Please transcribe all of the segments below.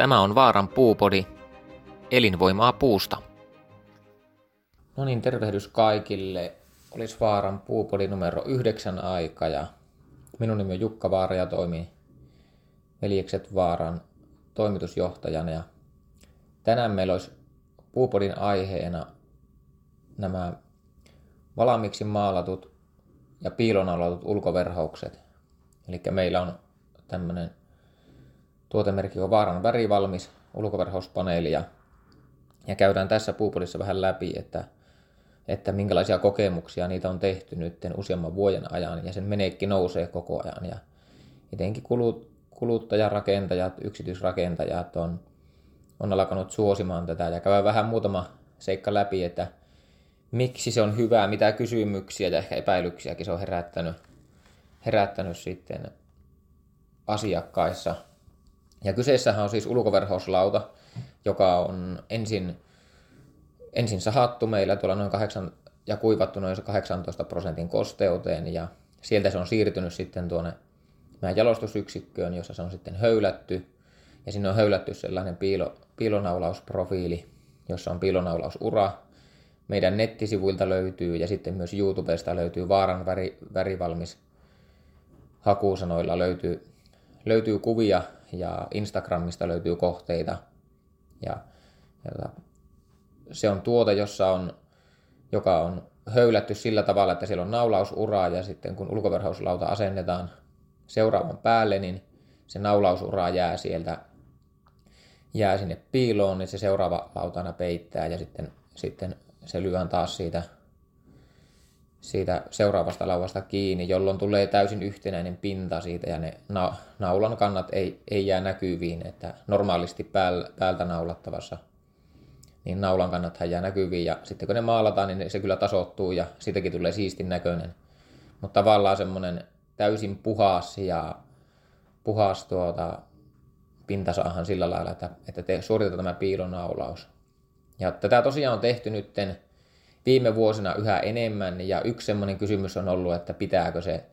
Tämä on Vaaran puupodi, elinvoimaa puusta. No niin, tervehdys kaikille. Olisi Vaaran puupodi numero yhdeksän aika ja minun nimi on Jukka Vaara ja toimii Veljekset Vaaran toimitusjohtajana. Ja tänään meillä olisi puupodin aiheena nämä valmiiksi maalatut ja piilonaulatut ulkoverhoukset. Eli meillä on tämmöinen tuotemerkki on Vaaran värivalmis ulkoverhouspaneeli ja, ja käydään tässä puupodissa vähän läpi, että, että minkälaisia kokemuksia niitä on tehty nyt useamman vuoden ajan ja sen meneekki nousee koko ajan ja etenkin kulut, kuluttajarakentajat, yksityisrakentajat on, on alkanut suosimaan tätä ja käydään vähän muutama seikka läpi, että miksi se on hyvää, mitä kysymyksiä ja ehkä epäilyksiäkin se on herättänyt, herättänyt sitten asiakkaissa. Ja kyseessähän on siis ulkoverhouslauta, joka on ensin, ensin sahattu meillä tuolla noin 8 ja kuivattu noin 18 prosentin kosteuteen ja sieltä se on siirtynyt sitten tuonne meidän jalostusyksikköön, jossa se on sitten höylätty. Ja sinne on höylätty sellainen piilo, piilonaulausprofiili, jossa on piilonaulausura. Meidän nettisivuilta löytyy ja sitten myös YouTubesta löytyy Vaaran väri, värivalmis hakusanoilla löytyy, löytyy kuvia ja Instagramista löytyy kohteita. Ja, ja se on tuote, jossa on, joka on höylätty sillä tavalla, että siellä on naulausura ja sitten kun ulkoverhauslauta asennetaan seuraavan päälle, niin se naulausura jää sieltä jää sinne piiloon, niin se seuraava lautana peittää ja sitten, sitten se lyön taas siitä, siitä seuraavasta lauvasta kiinni, jolloin tulee täysin yhtenäinen pinta siitä ja ne na, naulan kannat ei, ei jää näkyviin, että normaalisti pääl, päältä naulattavassa niin naulan kannathan jää näkyviin ja sitten kun ne maalataan, niin se kyllä tasoittuu ja siitäkin tulee siistin näköinen. Mutta tavallaan semmoinen täysin puhas ja puhas tuota, pintasaahan sillä lailla, että, että te suoritetaan tämä piilonaulaus. Ja tätä tosiaan on tehty nytten viime vuosina yhä enemmän, ja yksi semmoinen kysymys on ollut, että pitääkö se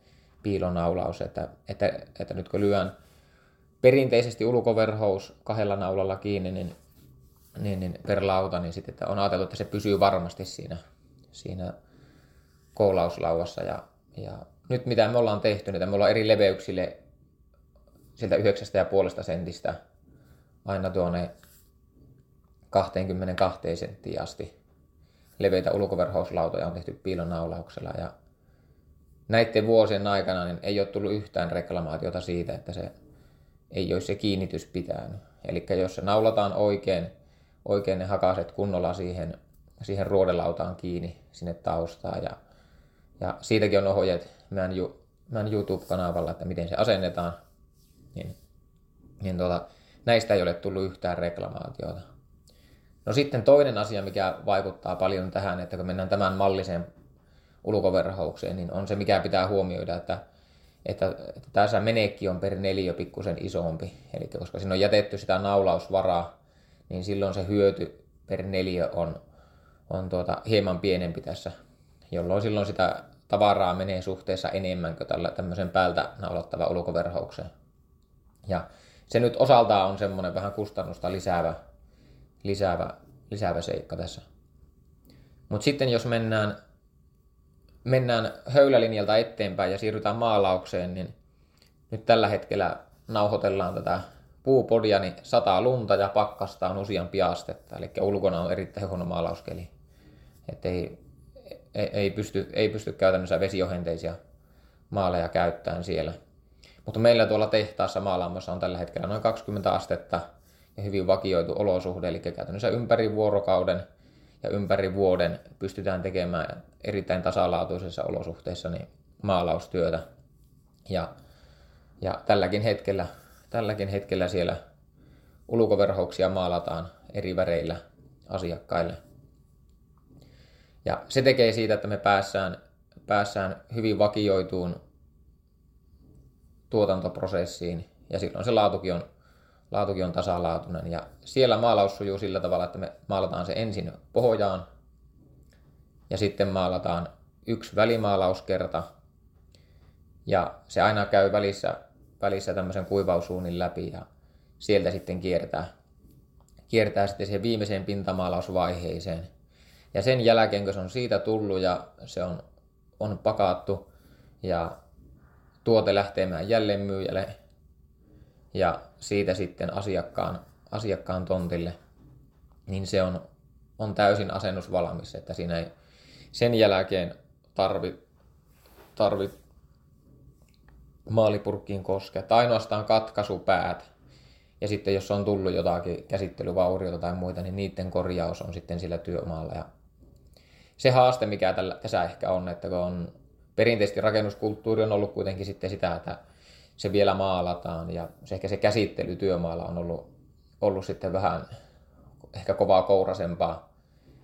piilonaulaus, että, että, että nyt kun lyön perinteisesti ulkoverhous kahdella naulalla kiinni, niin, niin, niin per lauta, niin sitten että on ajateltu, että se pysyy varmasti siinä, siinä koulauslauvassa, ja, ja nyt mitä me ollaan tehty, niin me ollaan eri leveyksille sieltä 9,5 sentistä aina tuonne 22 senttiä asti leveitä ulkoverhouslautoja on tehty piilonaulauksella ja näiden vuosien aikana niin ei ole tullut yhtään reklamaatiota siitä, että se ei olisi se kiinnitys pitänyt. Eli jos se naulataan oikein, oikein ne hakaset kunnolla siihen, siihen ruodelautaan kiinni sinne taustaan ja, ja siitäkin on ohjeet meidän, meidän YouTube-kanavalla, että miten se asennetaan, niin, niin tuota, näistä ei ole tullut yhtään reklamaatiota. No sitten toinen asia, mikä vaikuttaa paljon tähän, että kun mennään tämän malliseen ulkoverhaukseen, niin on se, mikä pitää huomioida, että, että, että tässä menekki on per neljä pikkusen isompi. Eli koska siinä on jätetty sitä naulausvaraa, niin silloin se hyöty per neljä on, on tuota, hieman pienempi tässä, jolloin silloin sitä tavaraa menee suhteessa enemmän kuin tällä tämmöisen päältä naulattava ulkoverhaukseen. Ja se nyt osaltaan on semmoinen vähän kustannusta lisäävä, lisäävä, lisäävä seikka tässä. Mutta sitten jos mennään, mennään höylälinjalta eteenpäin ja siirrytään maalaukseen, niin nyt tällä hetkellä nauhoitellaan tätä puupodia, niin sataa lunta ja pakkasta on useampi astetta, eli ulkona on erittäin huono maalauskeli. Että ei, ei, ei, pysty, ei pysty käytännössä vesiohenteisia maaleja käyttämään siellä. Mutta meillä tuolla tehtaassa maalaamassa on tällä hetkellä noin 20 astetta hyvin vakioitu olosuhde, eli käytännössä ympäri vuorokauden ja ympäri vuoden pystytään tekemään erittäin tasalaatuisissa olosuhteissa niin maalaustyötä. Ja, ja tälläkin, hetkellä, tälläkin hetkellä siellä ulkoverhouksia maalataan eri väreillä asiakkaille. Ja se tekee siitä, että me päässään, päässään hyvin vakioituun tuotantoprosessiin ja silloin se laatukin on, laatukin on tasalaatuinen. Ja siellä maalaus sujuu sillä tavalla, että me maalataan se ensin pohjaan ja sitten maalataan yksi välimaalauskerta ja se aina käy välissä, välissä tämmöisen kuivausuunin läpi ja sieltä sitten kiertää, kiertää sitten siihen viimeiseen pintamaalausvaiheeseen. Ja sen jälkeen, kun se on siitä tullut ja se on, on pakattu ja tuote lähteemään jälleen myyjälle ja siitä sitten asiakkaan, asiakkaan tontille, niin se on, on täysin asennusvalmis, että siinä ei sen jälkeen tarvi, tarvi maalipurkkiin koskea. Tai ainoastaan katkaisupäät. Ja sitten jos on tullut jotakin käsittelyvauriota tai muita, niin niiden korjaus on sitten sillä työmaalla. Ja se haaste, mikä tällä, tässä ehkä on, että kun on perinteisesti rakennuskulttuuri on ollut kuitenkin sitten sitä, että se vielä maalataan ja ehkä se käsittely työmaalla on ollut, ollut sitten vähän ehkä kovaa kourasempaa,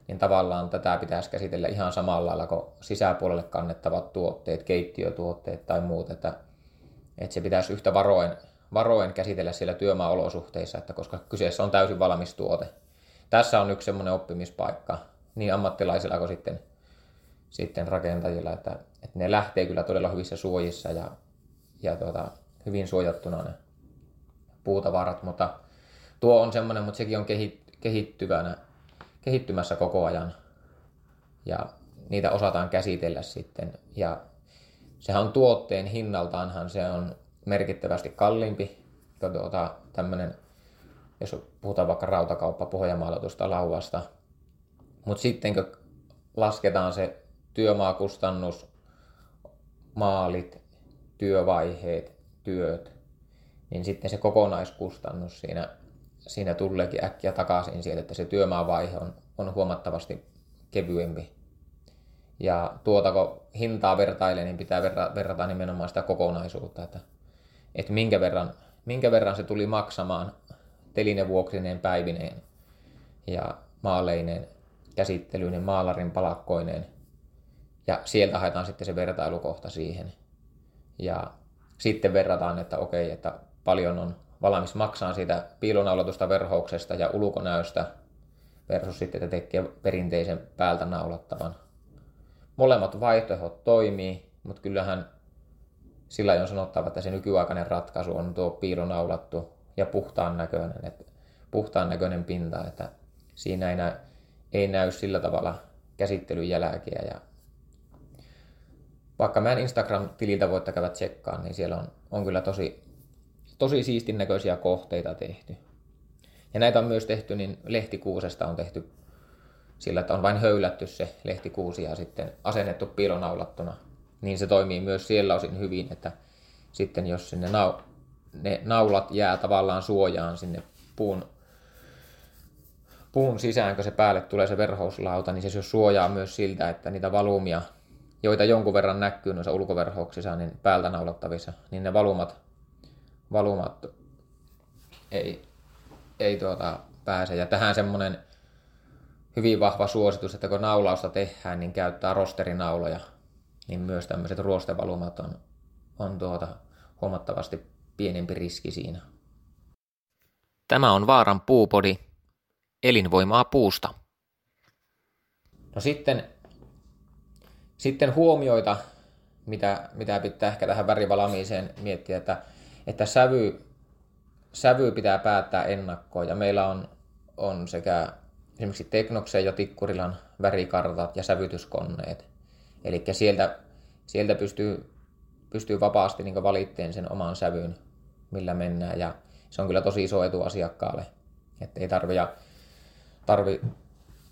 niin tavallaan tätä pitäisi käsitellä ihan samalla lailla kuin sisäpuolelle kannettavat tuotteet, keittiötuotteet tai muut, että, että se pitäisi yhtä varoen, varoen käsitellä siellä työmaa-olosuhteissa, että koska kyseessä on täysin valmis tuote. Tässä on yksi semmoinen oppimispaikka niin ammattilaisilla kuin sitten, sitten rakentajilla, että, että ne lähtee kyllä todella hyvissä suojissa ja, ja tuota, hyvin suojattuna ne puutavarat, mutta tuo on semmoinen, mutta sekin on kehittyvänä, kehittymässä koko ajan ja niitä osataan käsitellä sitten ja sehän on tuotteen hinnaltaanhan se on merkittävästi kalliimpi tuota, tämmöinen, jos puhutaan vaikka rautakauppa pohjamaalatusta lauvasta. Mutta sitten kun lasketaan se työmaakustannus, maalit, työvaiheet, työt, niin sitten se kokonaiskustannus siinä, siinä tuleekin äkkiä takaisin sieltä, että se työmaavaihe on, on huomattavasti kevyempi. Ja tuota kun hintaa vertailee, niin pitää verra, verrata nimenomaan sitä kokonaisuutta, että, että minkä, verran, minkä verran se tuli maksamaan telinevuoksineen päivineen ja maaleineen, käsittelyinen, maalarin palakkoineen. Ja sieltä haetaan sitten se vertailukohta siihen. Ja sitten verrataan, että okei, että paljon on valmis maksaa siitä piilonaulatusta verhouksesta ja ulkonäöstä versus sitten, että tekee perinteisen päältä naulattavan. Molemmat vaihtoehdot toimii, mutta kyllähän sillä on sanottava, että se nykyaikainen ratkaisu on tuo piilonaulattu ja puhtaan näköinen, että puhtaan näköinen pinta, että siinä ei näy, ei näy sillä tavalla käsittelyn jälkeä ja vaikka mä en Instagram-tililtä voitte käydä tsekkaan, niin siellä on, on kyllä tosi, tosi siistin näköisiä kohteita tehty. Ja näitä on myös tehty, niin lehtikuusesta on tehty sillä, että on vain höylätty se lehtikuusi ja sitten asennettu piilonaulattuna. Niin se toimii myös siellä osin hyvin, että sitten jos sinne nau, ne naulat jää tavallaan suojaan sinne puun, puun sisään, kun se päälle tulee se verhouslauta, niin se suojaa myös siltä, että niitä valumia joita jonkun verran näkyy noissa ulkoverhoksissa, niin päältä naulattavissa, niin ne valumat, valumat ei, ei tuota pääse. Ja tähän semmoinen hyvin vahva suositus, että kun naulausta tehdään, niin käyttää rosterinauloja, niin myös tämmöiset ruostevalumat on, on tuota huomattavasti pienempi riski siinä. Tämä on Vaaran puupodi, elinvoimaa puusta. No sitten sitten huomioita, mitä, mitä pitää ehkä tähän värivalamiiseen miettiä, että, että sävy, sävy pitää päättää ennakkoon. Ja meillä on, on sekä esimerkiksi Teknoksen ja Tikkurilan värikartat ja sävytyskoneet. Eli sieltä, sieltä pystyy, pystyy vapaasti niin valitteen sen oman sävyn, millä mennään. Ja se on kyllä tosi iso etu asiakkaalle, että ei tarvi, tarvi,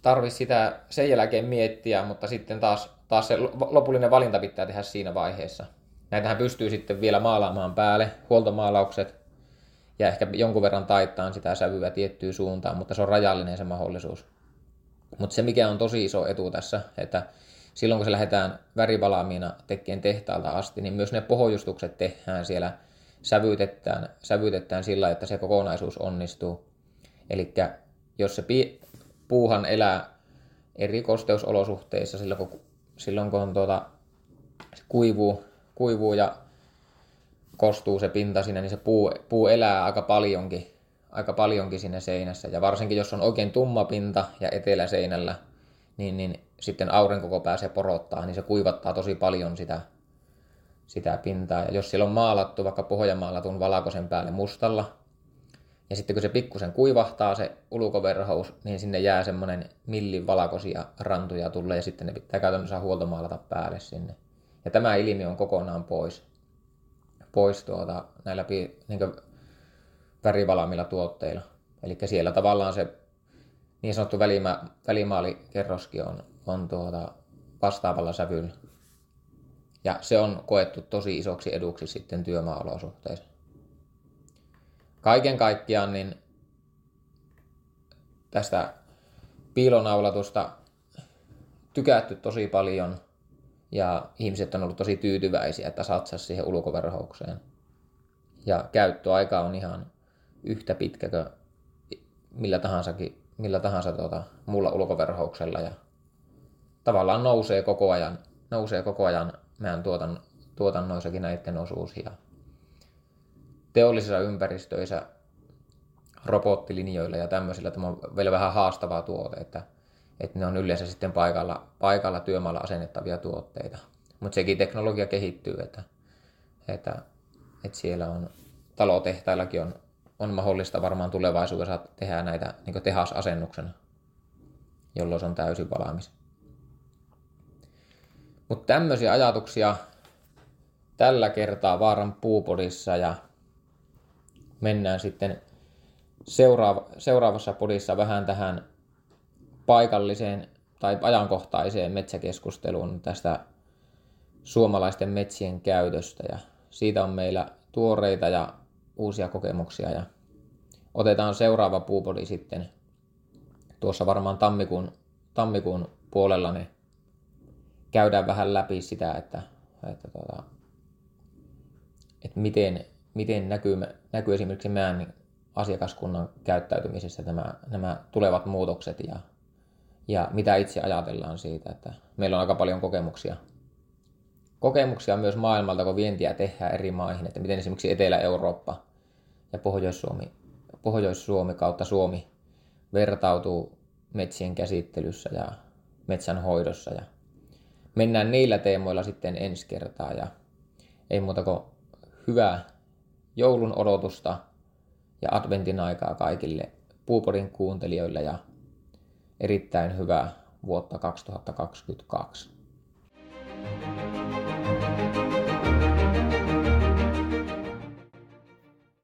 tarvi sitä sen jälkeen miettiä, mutta sitten taas taas se lopullinen valinta pitää tehdä siinä vaiheessa. Näitähän pystyy sitten vielä maalaamaan päälle, huoltomaalaukset, ja ehkä jonkun verran taittaa sitä sävyä tiettyyn suuntaan, mutta se on rajallinen se mahdollisuus. Mutta se mikä on tosi iso etu tässä, että silloin kun se lähdetään värivalaamiina tekemään tehtaalta asti, niin myös ne pohjustukset tehdään siellä, sävytetään, sävytetään sillä, että se kokonaisuus onnistuu. Eli jos se puuhan elää eri kosteusolosuhteissa silloin, kun silloin kun on tuota, se kuivuu, kuivuu ja kostuu se pinta siinä, niin se puu, puu elää aika paljonkin, aika paljonkin siinä seinässä. Ja varsinkin jos on oikein tumma pinta ja eteläseinällä, niin, niin sitten aurinko pääsee porottaa, niin se kuivattaa tosi paljon sitä, sitä pintaa. Ja jos siellä on maalattu vaikka pohjamaalatun valkoisen päälle mustalla, Ja sitten kun se pikkusen kuivahtaa se ulkoverhous, niin sinne jää semmoinen millin valkoisia rantuja tulee ja sitten ne pitää käytännössä huoltomaalata päälle sinne. Ja tämä ilmiö on kokonaan pois, pois tuota, näillä niin värivalaamilla tuotteilla. Eli siellä tavallaan se niin sanottu välimä, välimaalikerroskin on, on tuota vastaavalla sävyllä. Ja se on koettu tosi isoksi eduksi sitten työmaaolosuhteissa. Kaiken kaikkiaan niin tästä piilonaulatusta tykätty tosi paljon ja ihmiset on ollut tosi tyytyväisiä, että satsasi siihen ulkoverhoukseen. Ja käyttöaika on ihan yhtä pitkä kuin millä tahansa, millä tahansa tuota, muulla ulkoverhouksella ja tavallaan nousee koko ajan, nousee koko ajan meidän tuotan, tuotannoissakin näiden osuus ja teollisissa ympäristöissä robottilinjoilla ja tämmöisillä tämä on vielä vähän haastavaa tuote, että, että ne on yleensä sitten paikalla, paikalla työmaalla asennettavia tuotteita. Mutta sekin teknologia kehittyy, että, että, että siellä on talotehtaillakin on, on mahdollista varmaan tulevaisuudessa tehdä näitä niin tehasasennuksena, jolloin se on täysin valmis. Mutta tämmöisiä ajatuksia tällä kertaa Vaaran puupodissa ja mennään sitten seuraava, seuraavassa podissa vähän tähän paikalliseen tai ajankohtaiseen metsäkeskusteluun tästä suomalaisten metsien käytöstä. Ja siitä on meillä tuoreita ja uusia kokemuksia. Ja otetaan seuraava puupodi sitten tuossa varmaan tammikuun, tammikuun puolella niin käydään vähän läpi sitä, että, että, tota, että miten, miten näkyy, näkyy esimerkiksi meidän asiakaskunnan käyttäytymisessä nämä, nämä tulevat muutokset ja, ja mitä itse ajatellaan siitä, että meillä on aika paljon kokemuksia, kokemuksia myös maailmalta, kun vientiä tehdään eri maihin, että miten esimerkiksi Etelä-Eurooppa ja Pohjois-Suomi, Pohjois-Suomi kautta Suomi vertautuu metsien käsittelyssä ja metsän hoidossa ja mennään niillä teemoilla sitten ensi kertaa ja ei muuta kuin hyvää joulun odotusta ja adventin aikaa kaikille Puupodin kuuntelijoille ja erittäin hyvää vuotta 2022.